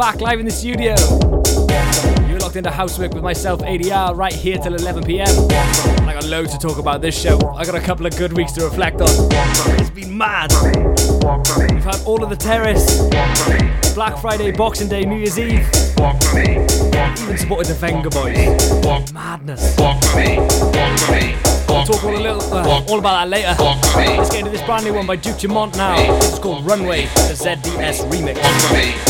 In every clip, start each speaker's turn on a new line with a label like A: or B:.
A: back live in the studio. You're locked into HOUSEWeRK with myself, ADR, right here till 11 pm. I got loads to talk about this show. I got a couple of good weeks to reflect on. It's been mad. We've had all of the terrace, Black Friday, Boxing Day, New Year's Eve. Even supported the Vengaboys. Madness. I'll talk all, little, uh, all about that later. Let's get into this brand new one by Duke Dumont now. It's called Runway, the ZDS remix.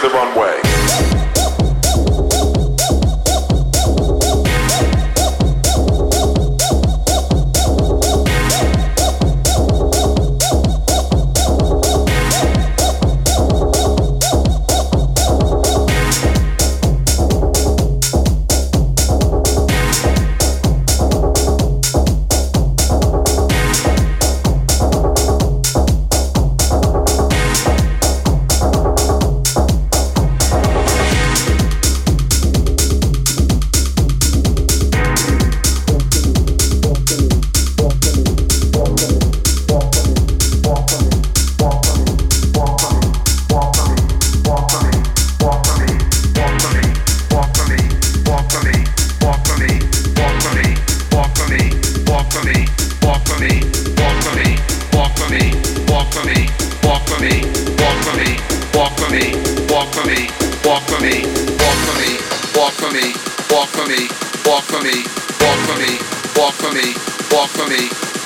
B: the runway.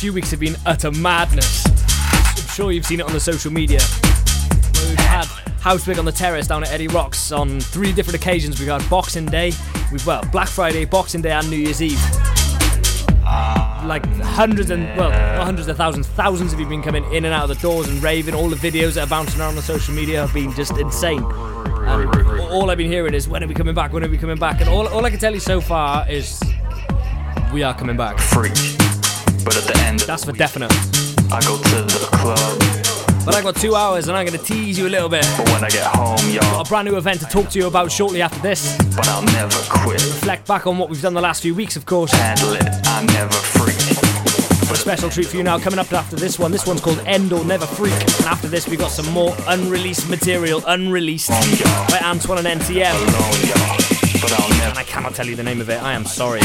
C: Few weeks have been utter madness. I'm sure you've seen it on the social media. We've had HOUSEWeRK on the Terrace down at Eddie Rocks on three different occasions. We've had Boxing Day, we've well Black Friday, Boxing Day, and New Year's Eve. Like hundreds and well, hundreds of thousands, thousands of you have been coming in and out of the doors and raving. All the videos that are bouncing around on the social media have been just insane. And all I've been hearing is when are we coming back? When are we coming back? And all, all I can tell you so far is we are coming back.
D: Free. But at the end,
C: That's for definite.
D: I go to the club.
C: But I got two hours and I'm gonna tease you a little bit.
D: But when I get home, y'all,
C: A brand new event to talk to you about shortly after this.
D: but I'll never quit.
C: Reflect back on what we've done the last few weeks, of course.
D: Handle it, I never freak.
C: A special treat for you now coming up after this one. This one's called End or Never Freak. And after this, we've got some more unreleased material, unreleased by Antoine and NTM.
D: alone, y'all. But I'll never
C: And I cannot tell you the name of it. I am sorry.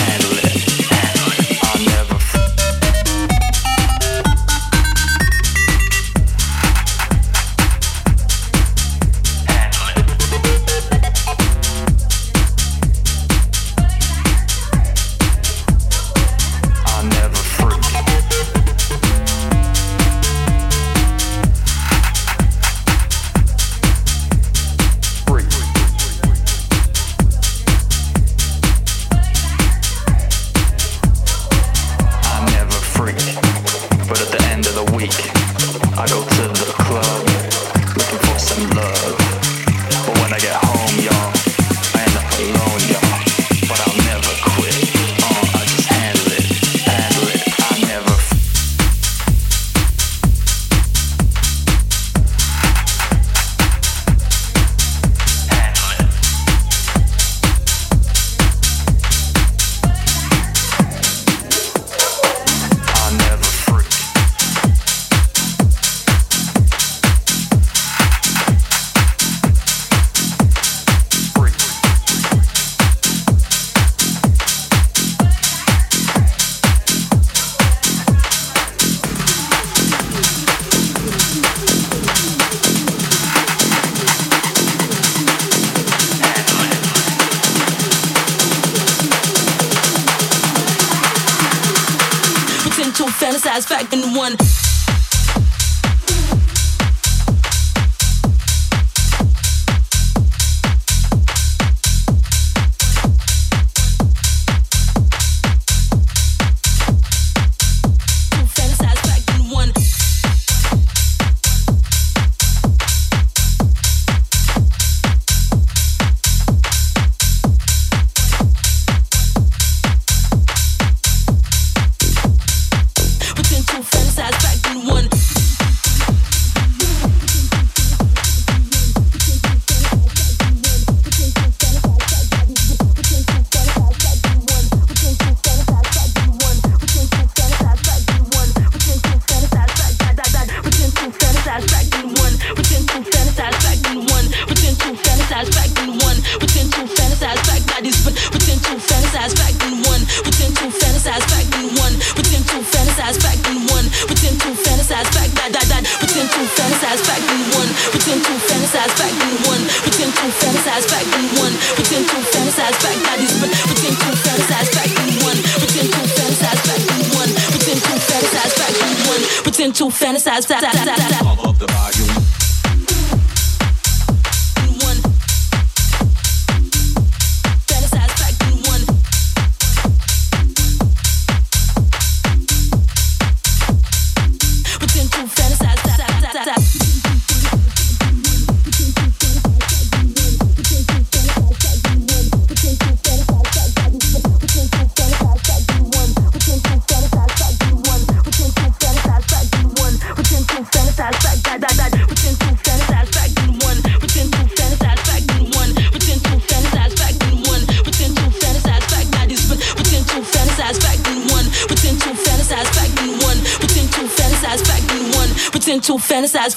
E: Pretend to fantasize.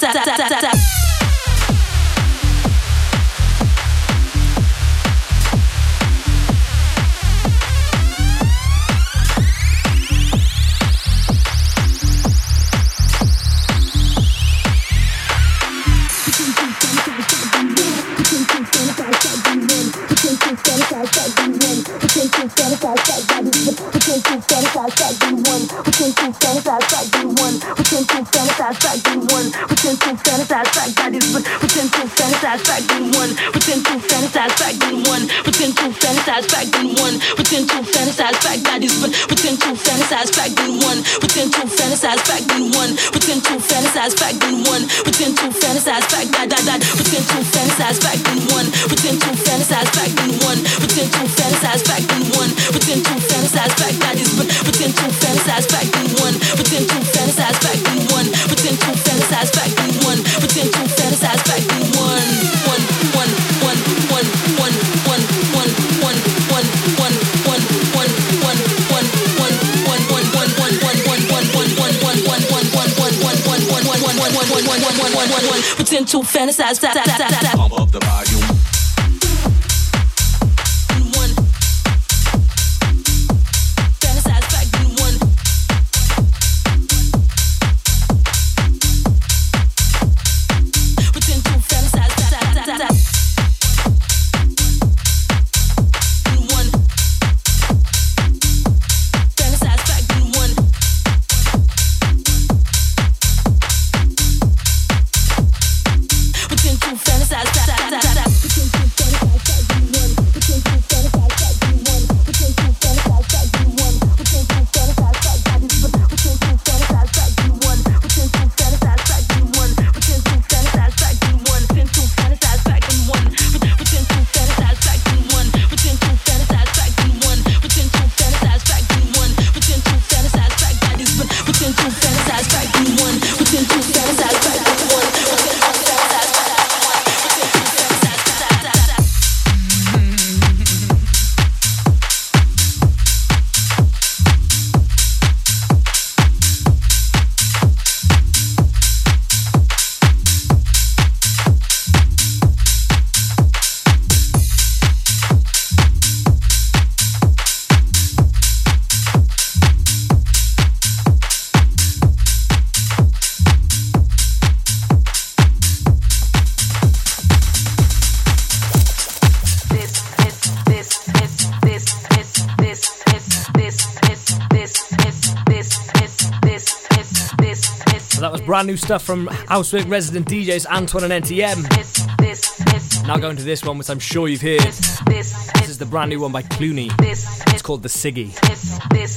A: brand new stuff from HOUSEWeRK resident DJs Antoine and NTM. Now going to this one, which I'm sure you've heard. This is the brand new one by Clooney. It's called The Siggy.
F: This, this,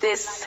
F: this,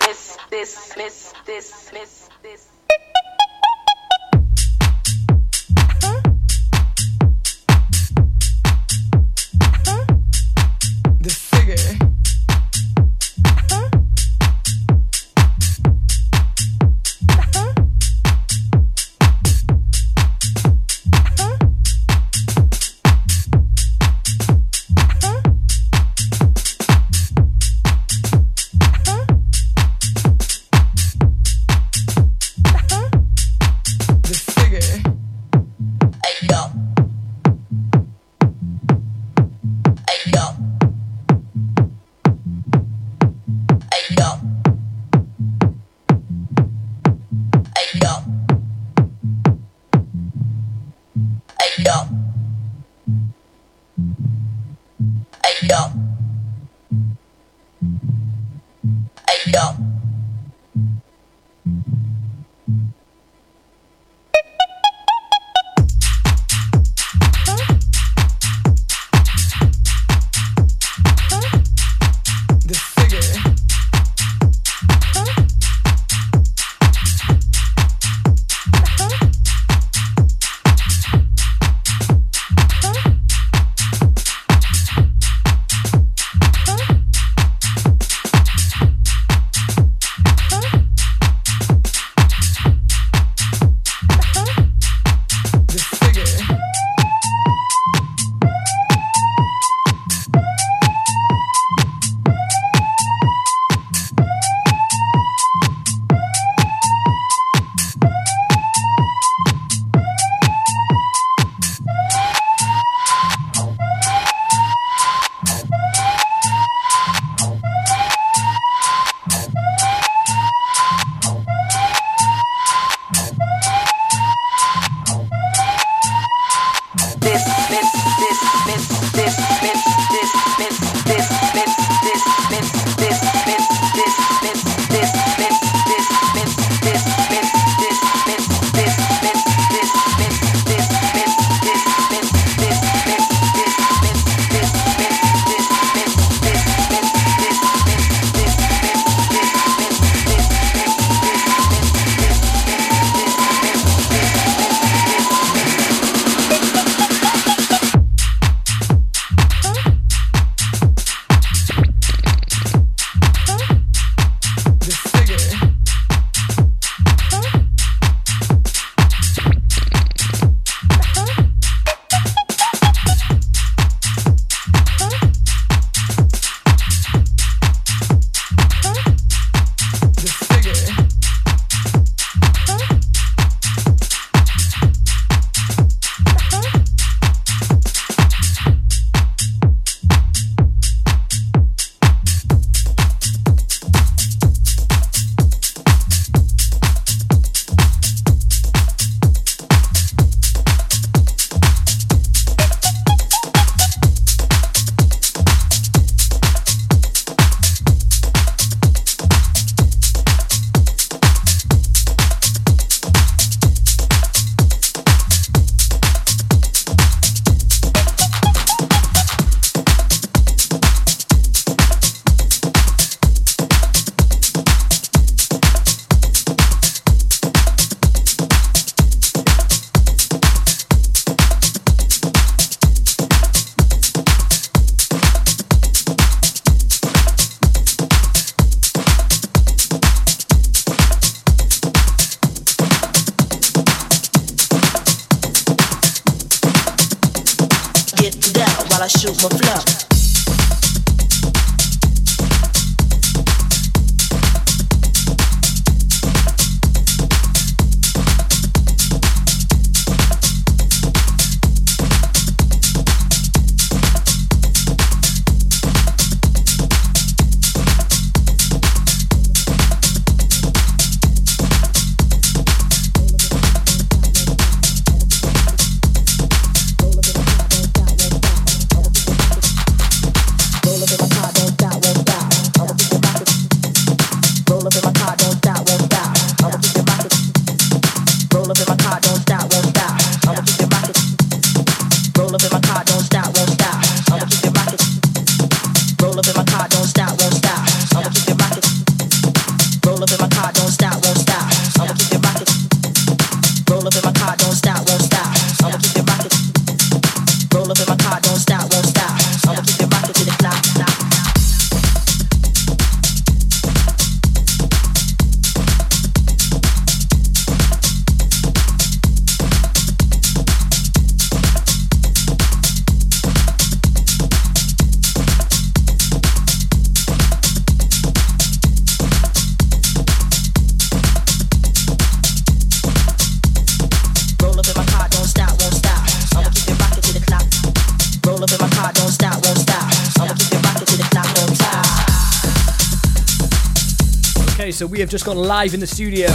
A: so we have just gone live in the studio.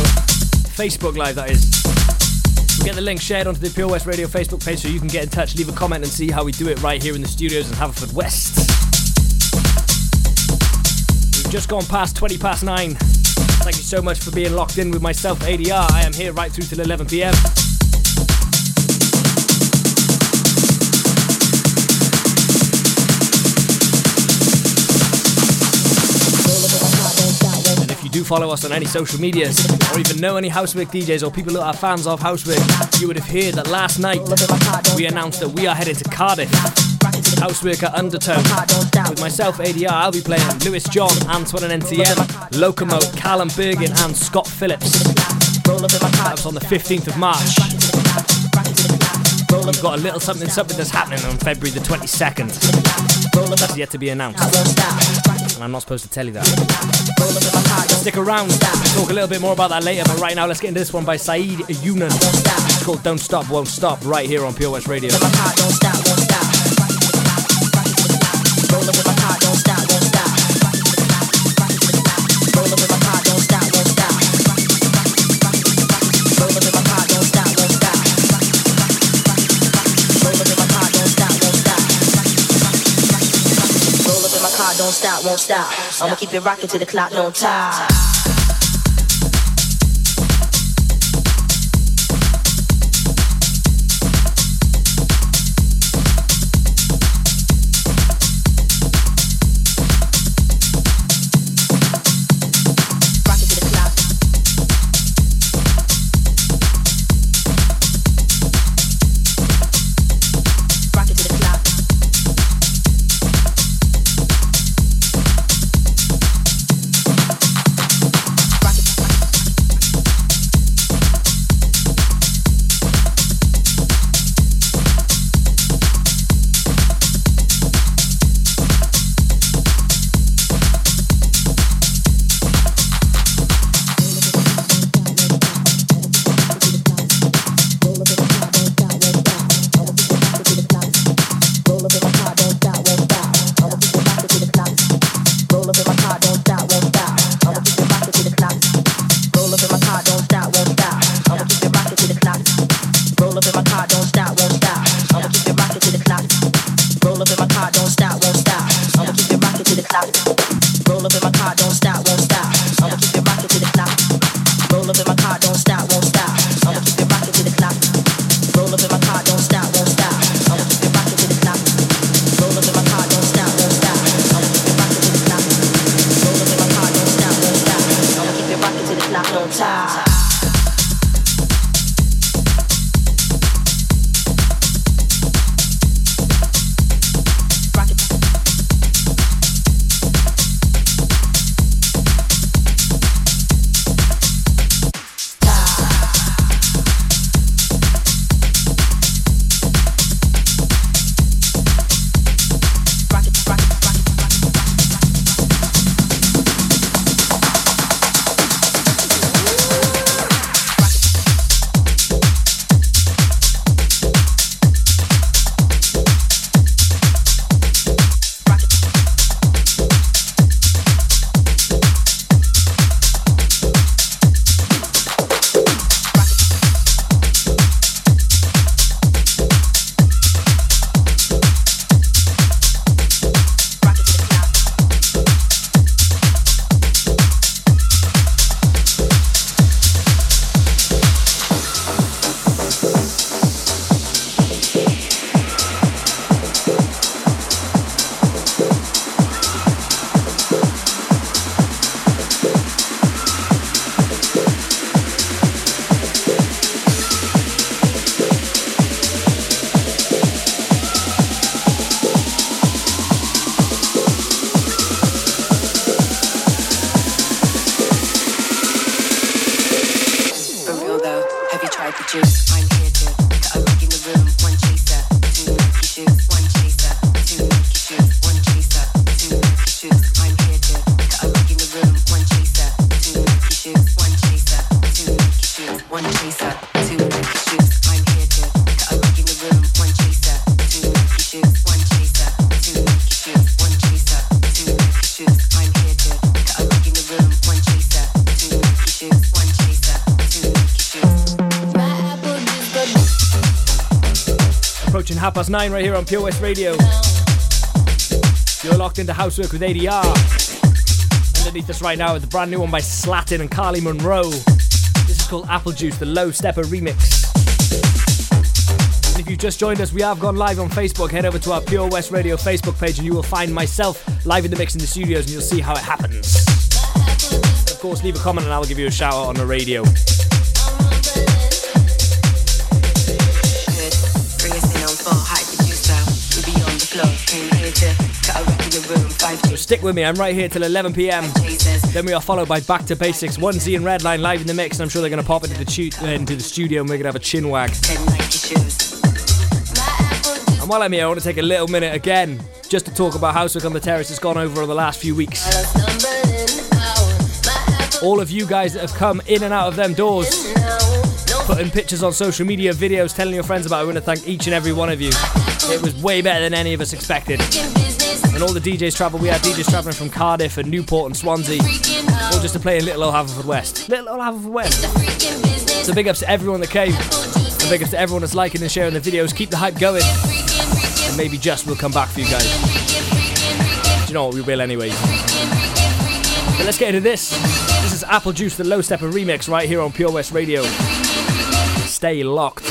A: Facebook Live, that is. We get the link shared onto the Pure West Radio Facebook page so you can get in touch, leave a comment, and see how we do it right here in the studios in Haverfordwest. We've just gone past 20 past 9. Thank you so much for being locked in with myself, ADR. I am here right through till 11 pm. Do follow us on any social medias or even know any HOUSEWeRK DJs or people who are fans of HOUSEWeRK, you would have heard that last night we announced that we are heading to Cardiff. Houseworker Undertone. With myself, ADR, I'll be playing Lewis John, Antoine and NTM, Locomote, Callum Bergen, and Scott Phillips. That was on the 15th of March. We've got a little something something that's happening on February the 22nd. That's yet to be announced. And I'm not supposed to tell you that. Stick around, we'll talk a little bit more about that later, but right now let's get into this one by Saeed Younan. It's called Don't Stop, Won't Stop, right here on Pure West Radio.
F: Don't stop, won't stop. I'ma keep it rocking till the clock don't tie.
A: Past nine right here on Pure West Radio. You're locked into HOUSEWeRK with ADR. Underneath us right now is the brand new one by Slatin and Carly Monroe. This is called Apple Juice, the Low Steppa remix. And if you've just joined us, we have gone live on Facebook. Head over to our Pure West Radio Facebook page and you will find myself live in the mix in the studios and you'll see how it happens. of course, leave a comment and I'll give you a shout out on the radio. Stick with me, I'm right here till 11 pm. Then we are followed by Back to Basics, 1Z and Redline live in the mix, and I'm sure they're going to pop into the, tu- uh, into the studio and we're going to have a chin wag. And while I'm here, I want to take a little minute again just to talk about HOUSEWeRK on the Terrace has gone over the last few weeks. All of you guys that have come in and out of them doors, putting pictures on social media, videos, telling your friends about it, I want to thank each and every one of you. It was way better than any of us expected. And all the DJs travel. We had DJs travelling from Cardiff and Newport and Swansea, all just to play in Little Old Haverfordwest. Little Old Haverfordwest. So big ups to everyone that came. And big ups to everyone that's liking and sharing the videos. Keep the hype going. And maybe just we'll come back for you guys. Do you know what? We will anyway. But let's get into this. This is Apple Juice, the Low Steppa remix, right here on Pure West Radio. Stay locked.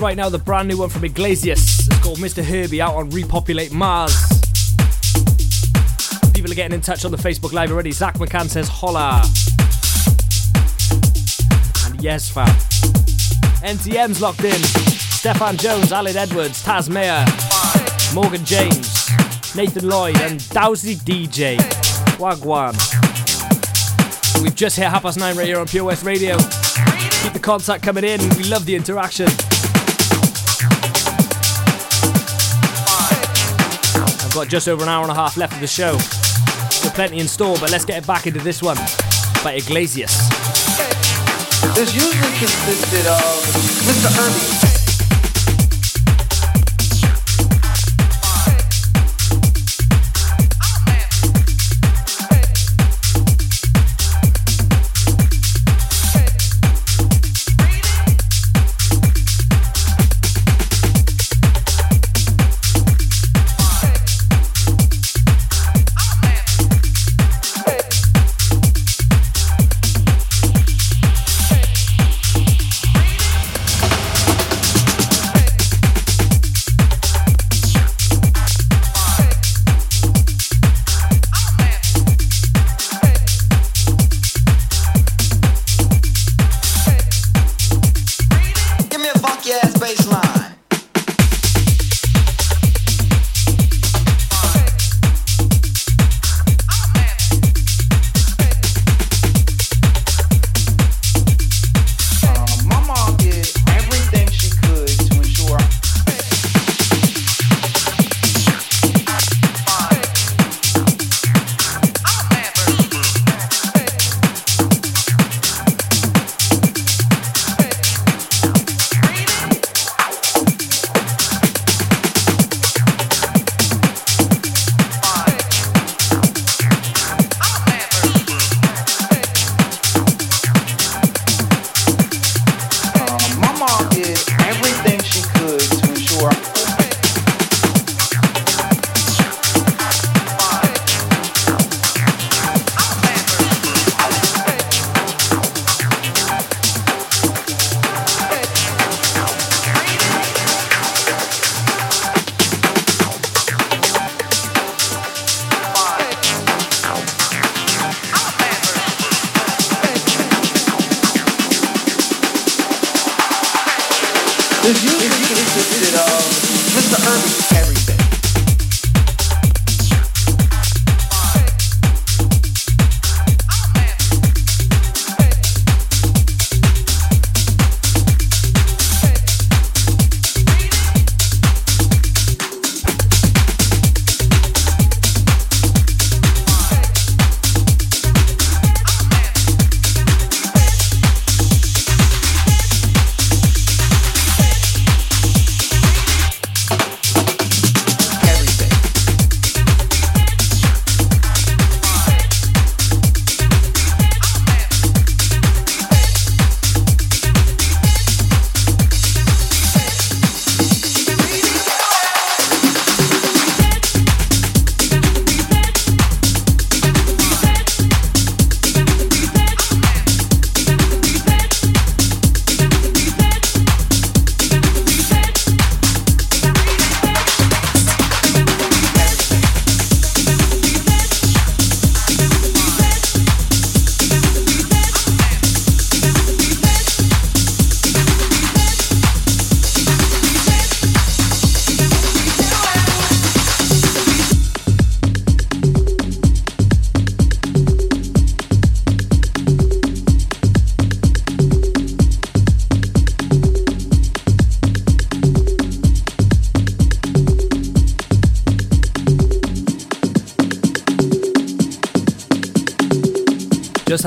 A: Right now the brand new one from Iglesias. It's called Mr. Herbie out on Repopulate Mars. People are getting in touch on the Facebook Live already. Zach McCann says holla. And yes, fam. NTM's locked in. Stefan Jones, Alan Edwards, Taz Mayer, Morgan James, Nathan Lloyd, and Dowsy DJ. Wagwan. We've just hit half past nine right here on Pure West Radio. Keep the contact coming in. We love the interaction. Got just over an hour and a half left of the show. Still plenty in store, but let's get it back into this one by Iglesias.
G: This usually consisted of Mr. Herbie.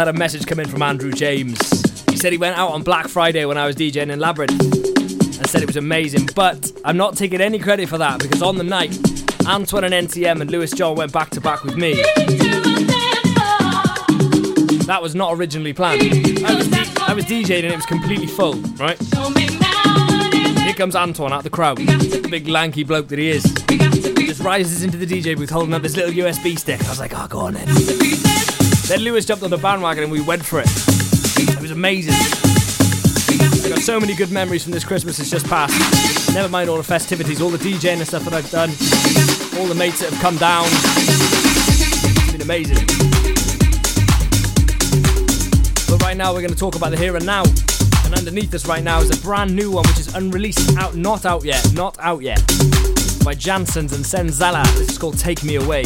A: Had a message come in from Andrew James. He said he went out on Black Friday when I was DJing in Labyrinth and said it was amazing, but I'm not taking any credit for that because on the night, Antoine and NTM and Lewis John went back to back with me. That was not originally planned. I was, DJing and it was completely full, right? Here comes Antoine out the crowd, the big lanky bloke that he is. Just rises into the DJ booth holding up this little USB stick. I was like, oh, go on then. Then Lewis jumped on the bandwagon and we went for it. It was amazing. I got so many good memories from this Christmas that's just passed. Never mind all the festivities, all the DJing and stuff that I've done, all the mates that have come down. It's been amazing. But right now we're going to talk about the here and now. And underneath us right now is a brand new one which is unreleased, out, not out yet, not out yet. By Jansons and Senzala. This is called Take Me Away.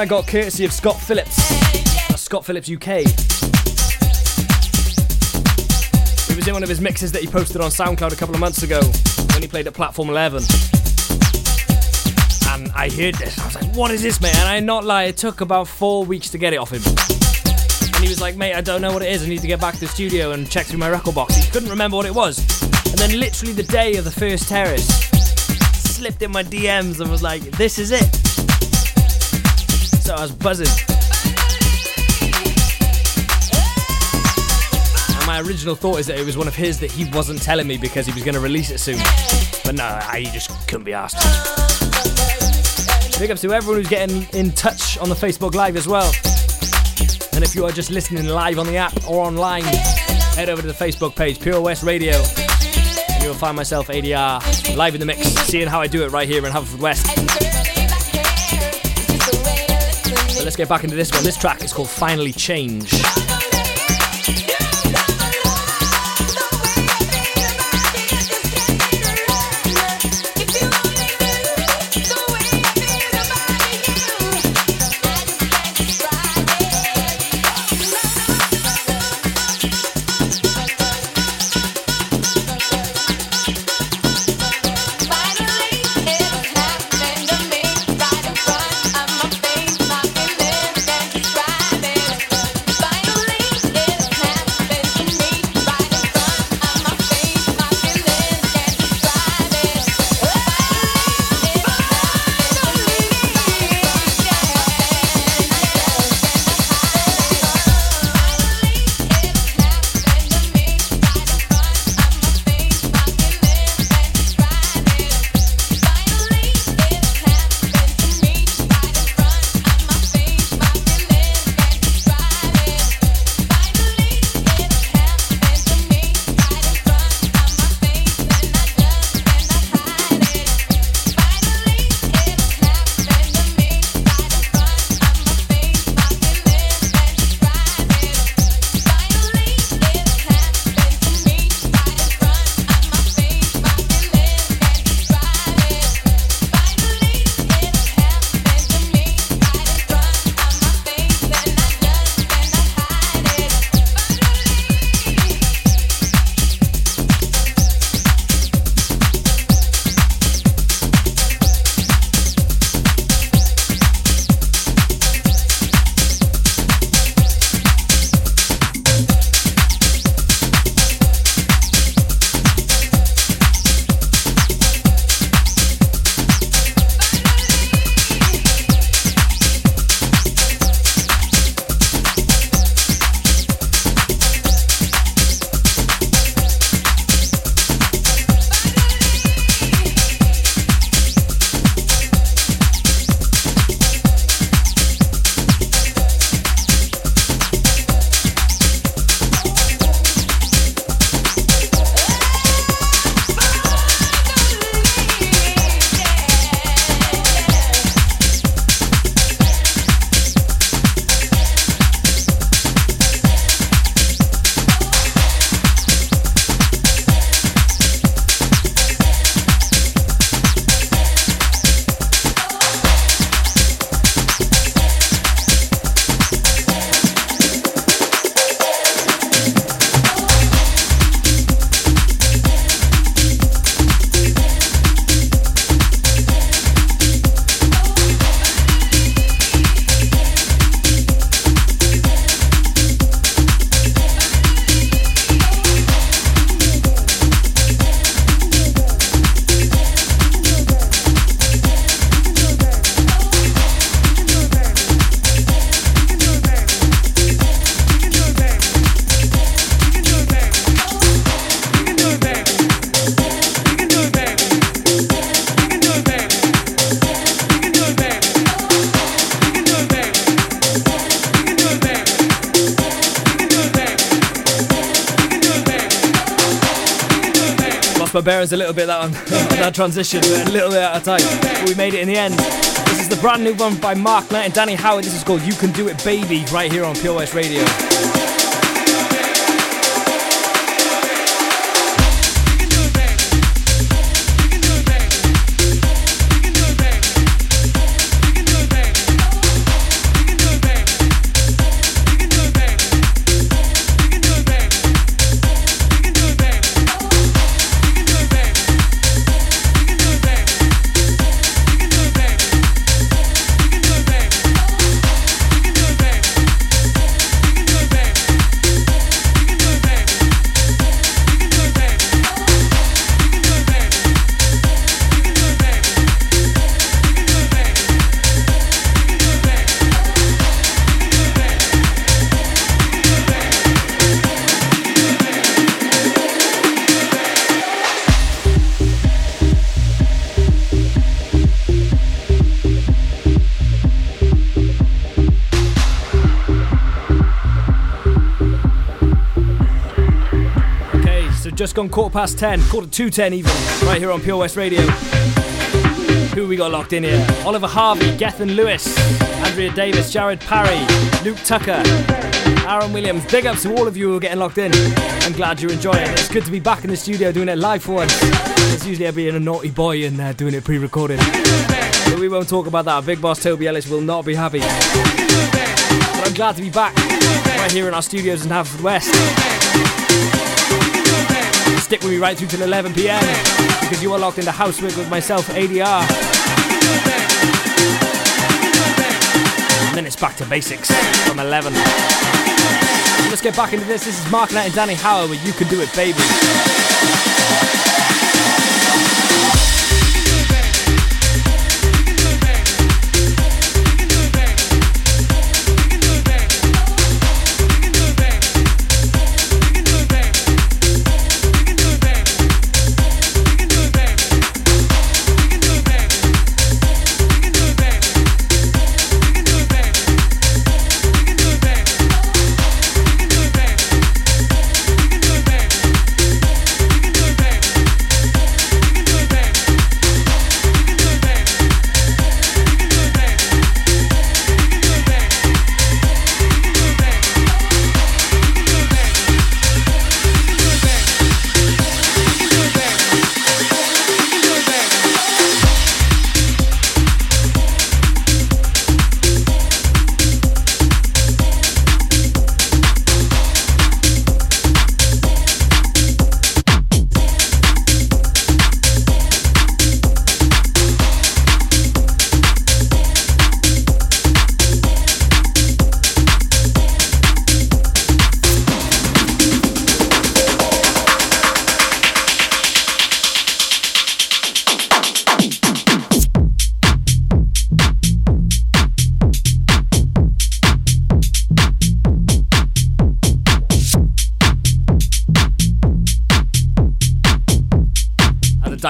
H: I got courtesy of Scott Phillips. Uh, Scott Phillips UK. It was in one of his mixes that he posted on SoundCloud a couple of months ago when he played at Platform 11. And I heard this. I was like, what is this, mate? And I not lie, it took about four weeks to get it off him. And he was like, mate, I don't know what it is. I need to get back to the studio and check through my record box. He couldn't remember what it was. And then, literally, the day of the first terrace, slipped in my DMs and was like, this is it. So I was buzzing. And my original thought is that it was one of his that he wasn't telling me because he was going to release it soon. But no, I just couldn't be asked. Big ups to everyone who's getting in touch on the Facebook Live as well. And if you are just listening live on the app or online, head over to the Facebook page, Pure West Radio, and you'll find myself, ADR, live in the mix, seeing how I do it right here in Haverfordwest. So let's get back into this one. This track is called Finally Change. Barbarians a little bit that on, that transition, a little bit out of time, but we made it in the end. This is the brand new one by Mark Knight and Danny Howard. This is called You Can Do It Baby, right here on Pure West Radio.
A: Gone quarter past 10, quarter to 10 even, right here on Pure West Radio. Who we got locked in here? Oliver Harvey, Gethin Lewis, Andrea Davis, Jared Parry, Luke Tucker, Aaron Williams. Big ups to all of you who are getting locked in. I'm glad you're enjoying it. It's good to be back in the studio doing it live for once. It's usually I being a naughty boy and uh, doing it pre-recorded. But we won't talk about that. Big boss Toby Ellis will not be happy. But I'm glad to be back right here in our studios in Haverfordwest. Stick with me right through till 11 pm because you are locked into house with myself, ADR. And then it's back to basics from 11. Let's get back into this. This is Mark Knight and Danny Howard with You Can Do It, Baby.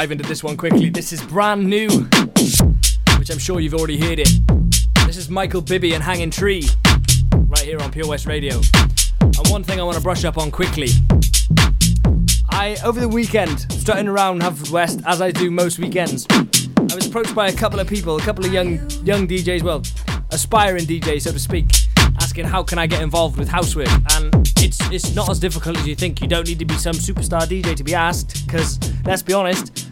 A: Dive into this one quickly. This is brand new, which I'm sure you've already heard it. This is Michael Bibi and Hanging Tree, right here on Pure West Radio. And one thing I want to brush up on quickly. I, over the weekend, strutting around Haverfordwest, as I do most weekends, I was approached by a couple of people, a couple of young young DJs, well, aspiring DJs, so to speak, asking how can I get involved with HOUSEWeRK. And it's it's not as difficult as you think. You don't need to be some superstar DJ to be asked, because let's be honest,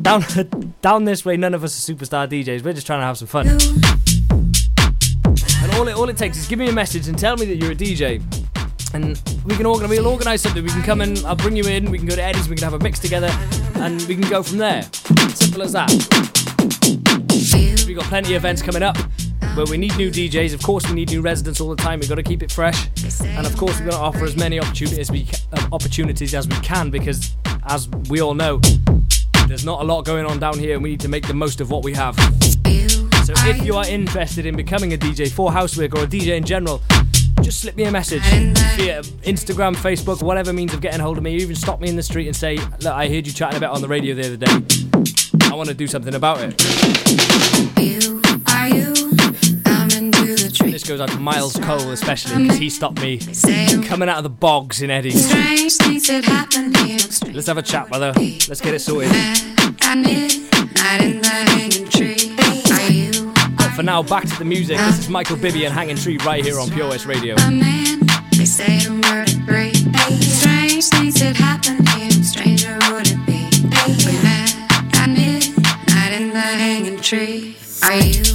A: down down this way, none of us are superstar DJs. We're just trying to have some fun. And all it all it takes is give me a message and tell me that you're a DJ. And we can organize, we'll organise something. We can come in, I'll bring you in, we can go to Eddie's, we can have a mix together, and we can go from there. Simple as that. We've got plenty of events coming up where we need new DJs. Of course, we need new residents all the time. We've got to keep it fresh. And of course, we're going to offer as many opportunities as we, ca- opportunities as we can because, as we all know, there's not a lot going on down here and we need to make the most of what we have. So if you are interested in becoming a DJ for HOUSEWeRK or a DJ in general, just slip me a message via Instagram, Facebook, whatever means of getting hold of me. You even stop me in the street and say, Look, I heard you chatting about on the radio the other day. I want to do something about it. This goes out to Miles Cole, especially because he stopped me coming out of the bogs in Eddie.
I: Strange things that happen here.
A: Let's have a chat, brother. Let's get it sorted.
I: At midnight in the hanging tree. Are you
A: But for now, back to the music. This is Michael Bibi and Hanging Tree right here on Pure West Radio.
I: They say the word and. Strange things that happen here. Stranger would it be? We met at midnight in the hanging tree. Are you?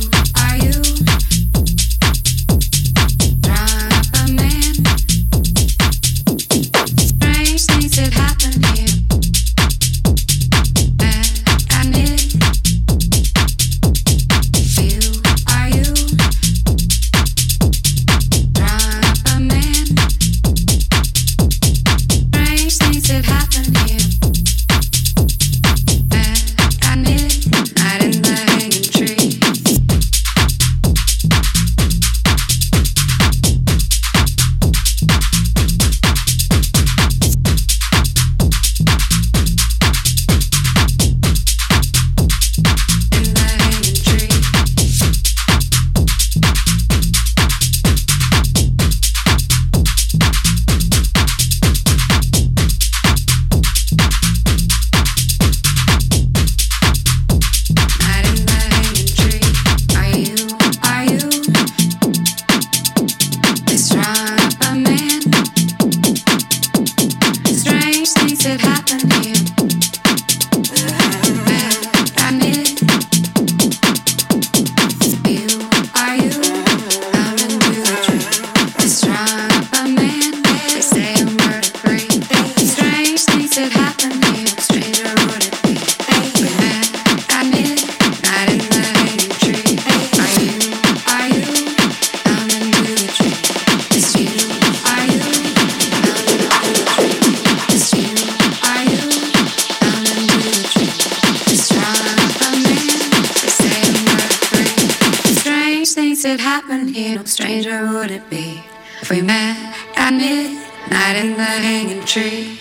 I: Stranger would it be if we met at midnight in the hanging tree.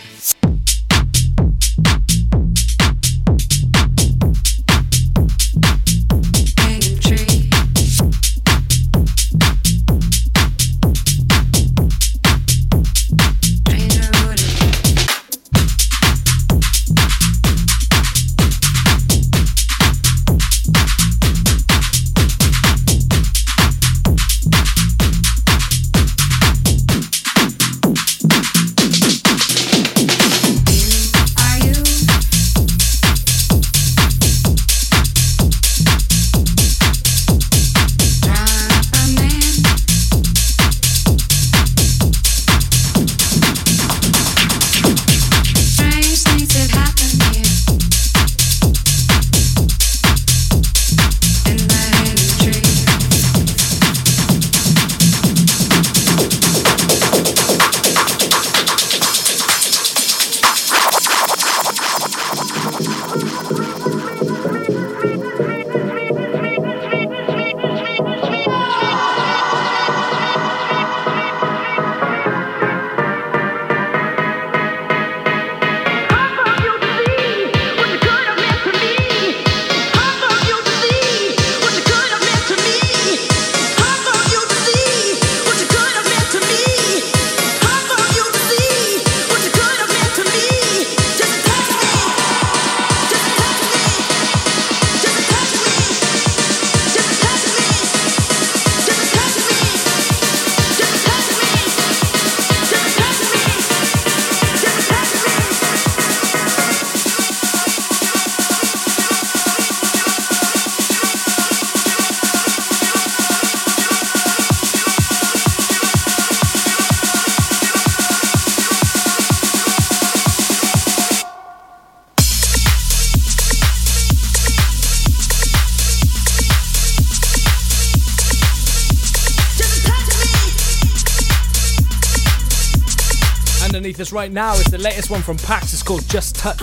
A: Right now is the latest one from Pax. It's called Just Touch.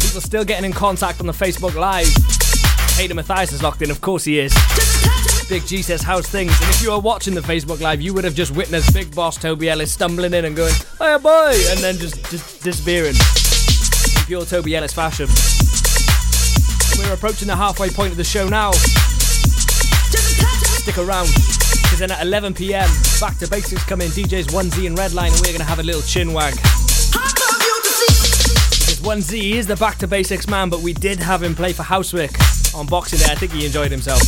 A: People are still getting in contact on the Facebook Live. Hayden Matthias is locked in, of course he is. Big G says, How's things? And if you are watching the Facebook Live, you would have just witnessed Big Boss Toby Ellis stumbling in and going, Hey boy! And then just, just disappearing. In pure Toby Ellis fashion. We're approaching the halfway point of the show now. Stick around then at 11 pm, back to basics come in DJs 1Z and Redline, and we're going to have a little chin wag. Because 1Z is the back to basics man, but we did have him play for HOUSEWeRK on Boxing Day. I think he enjoyed himself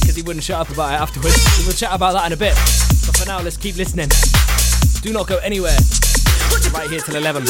A: because he wouldn't shut up about it afterwards. We'll chat about that in a bit. But for now, let's keep listening. Do not go anywhere. Right here till 11.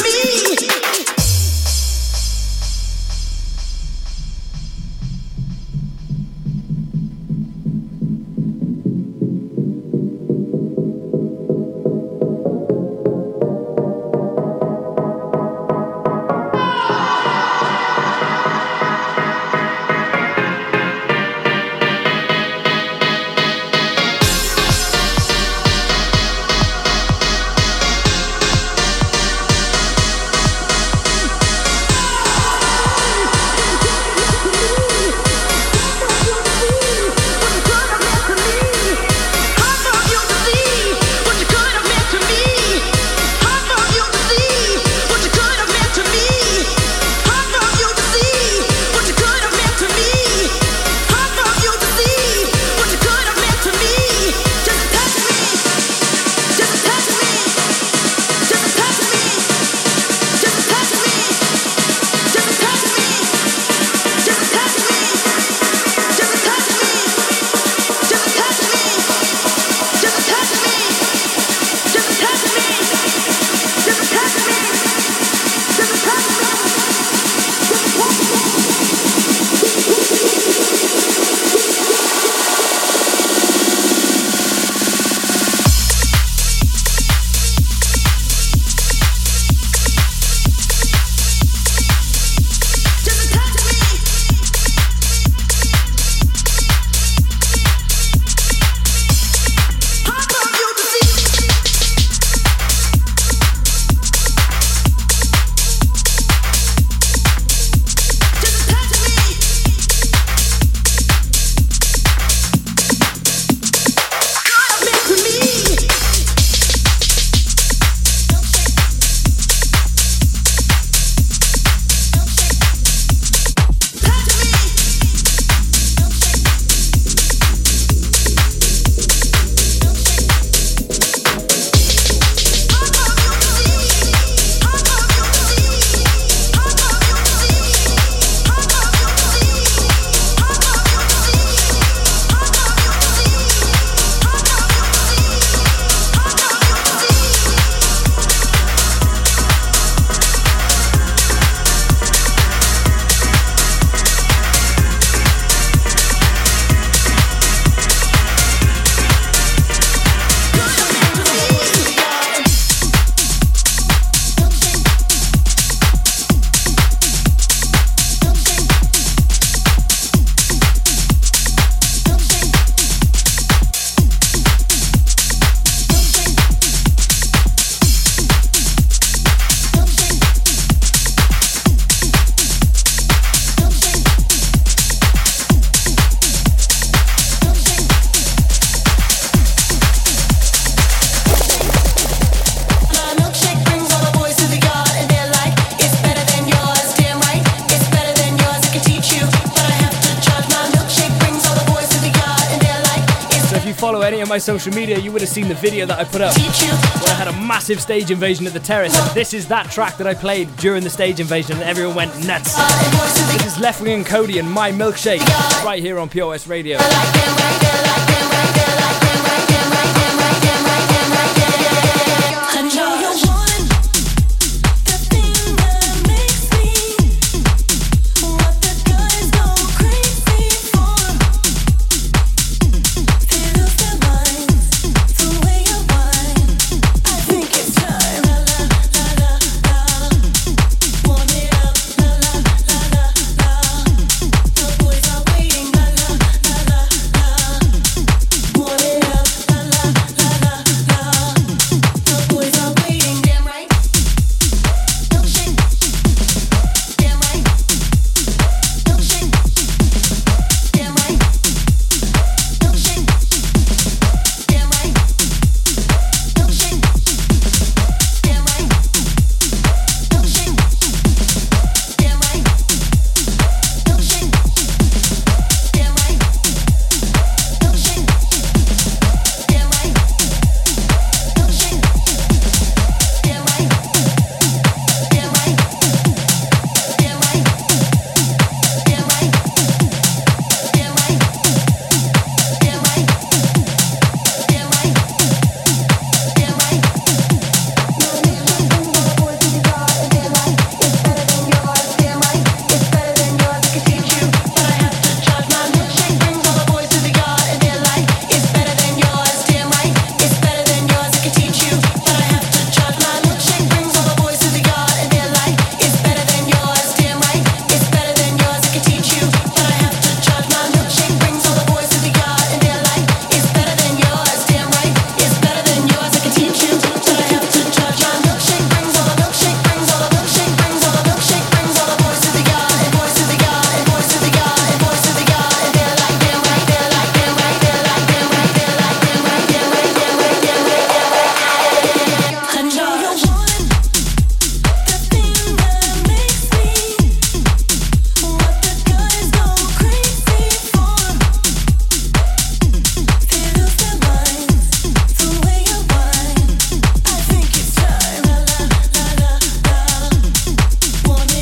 A: Social media, you would have seen the video that I put up where I had a massive stage invasion at the terrace. And this is that track that I played during the stage invasion, and everyone went nuts. This is Leftwing and Kody and My Milkshake right here on West Radio.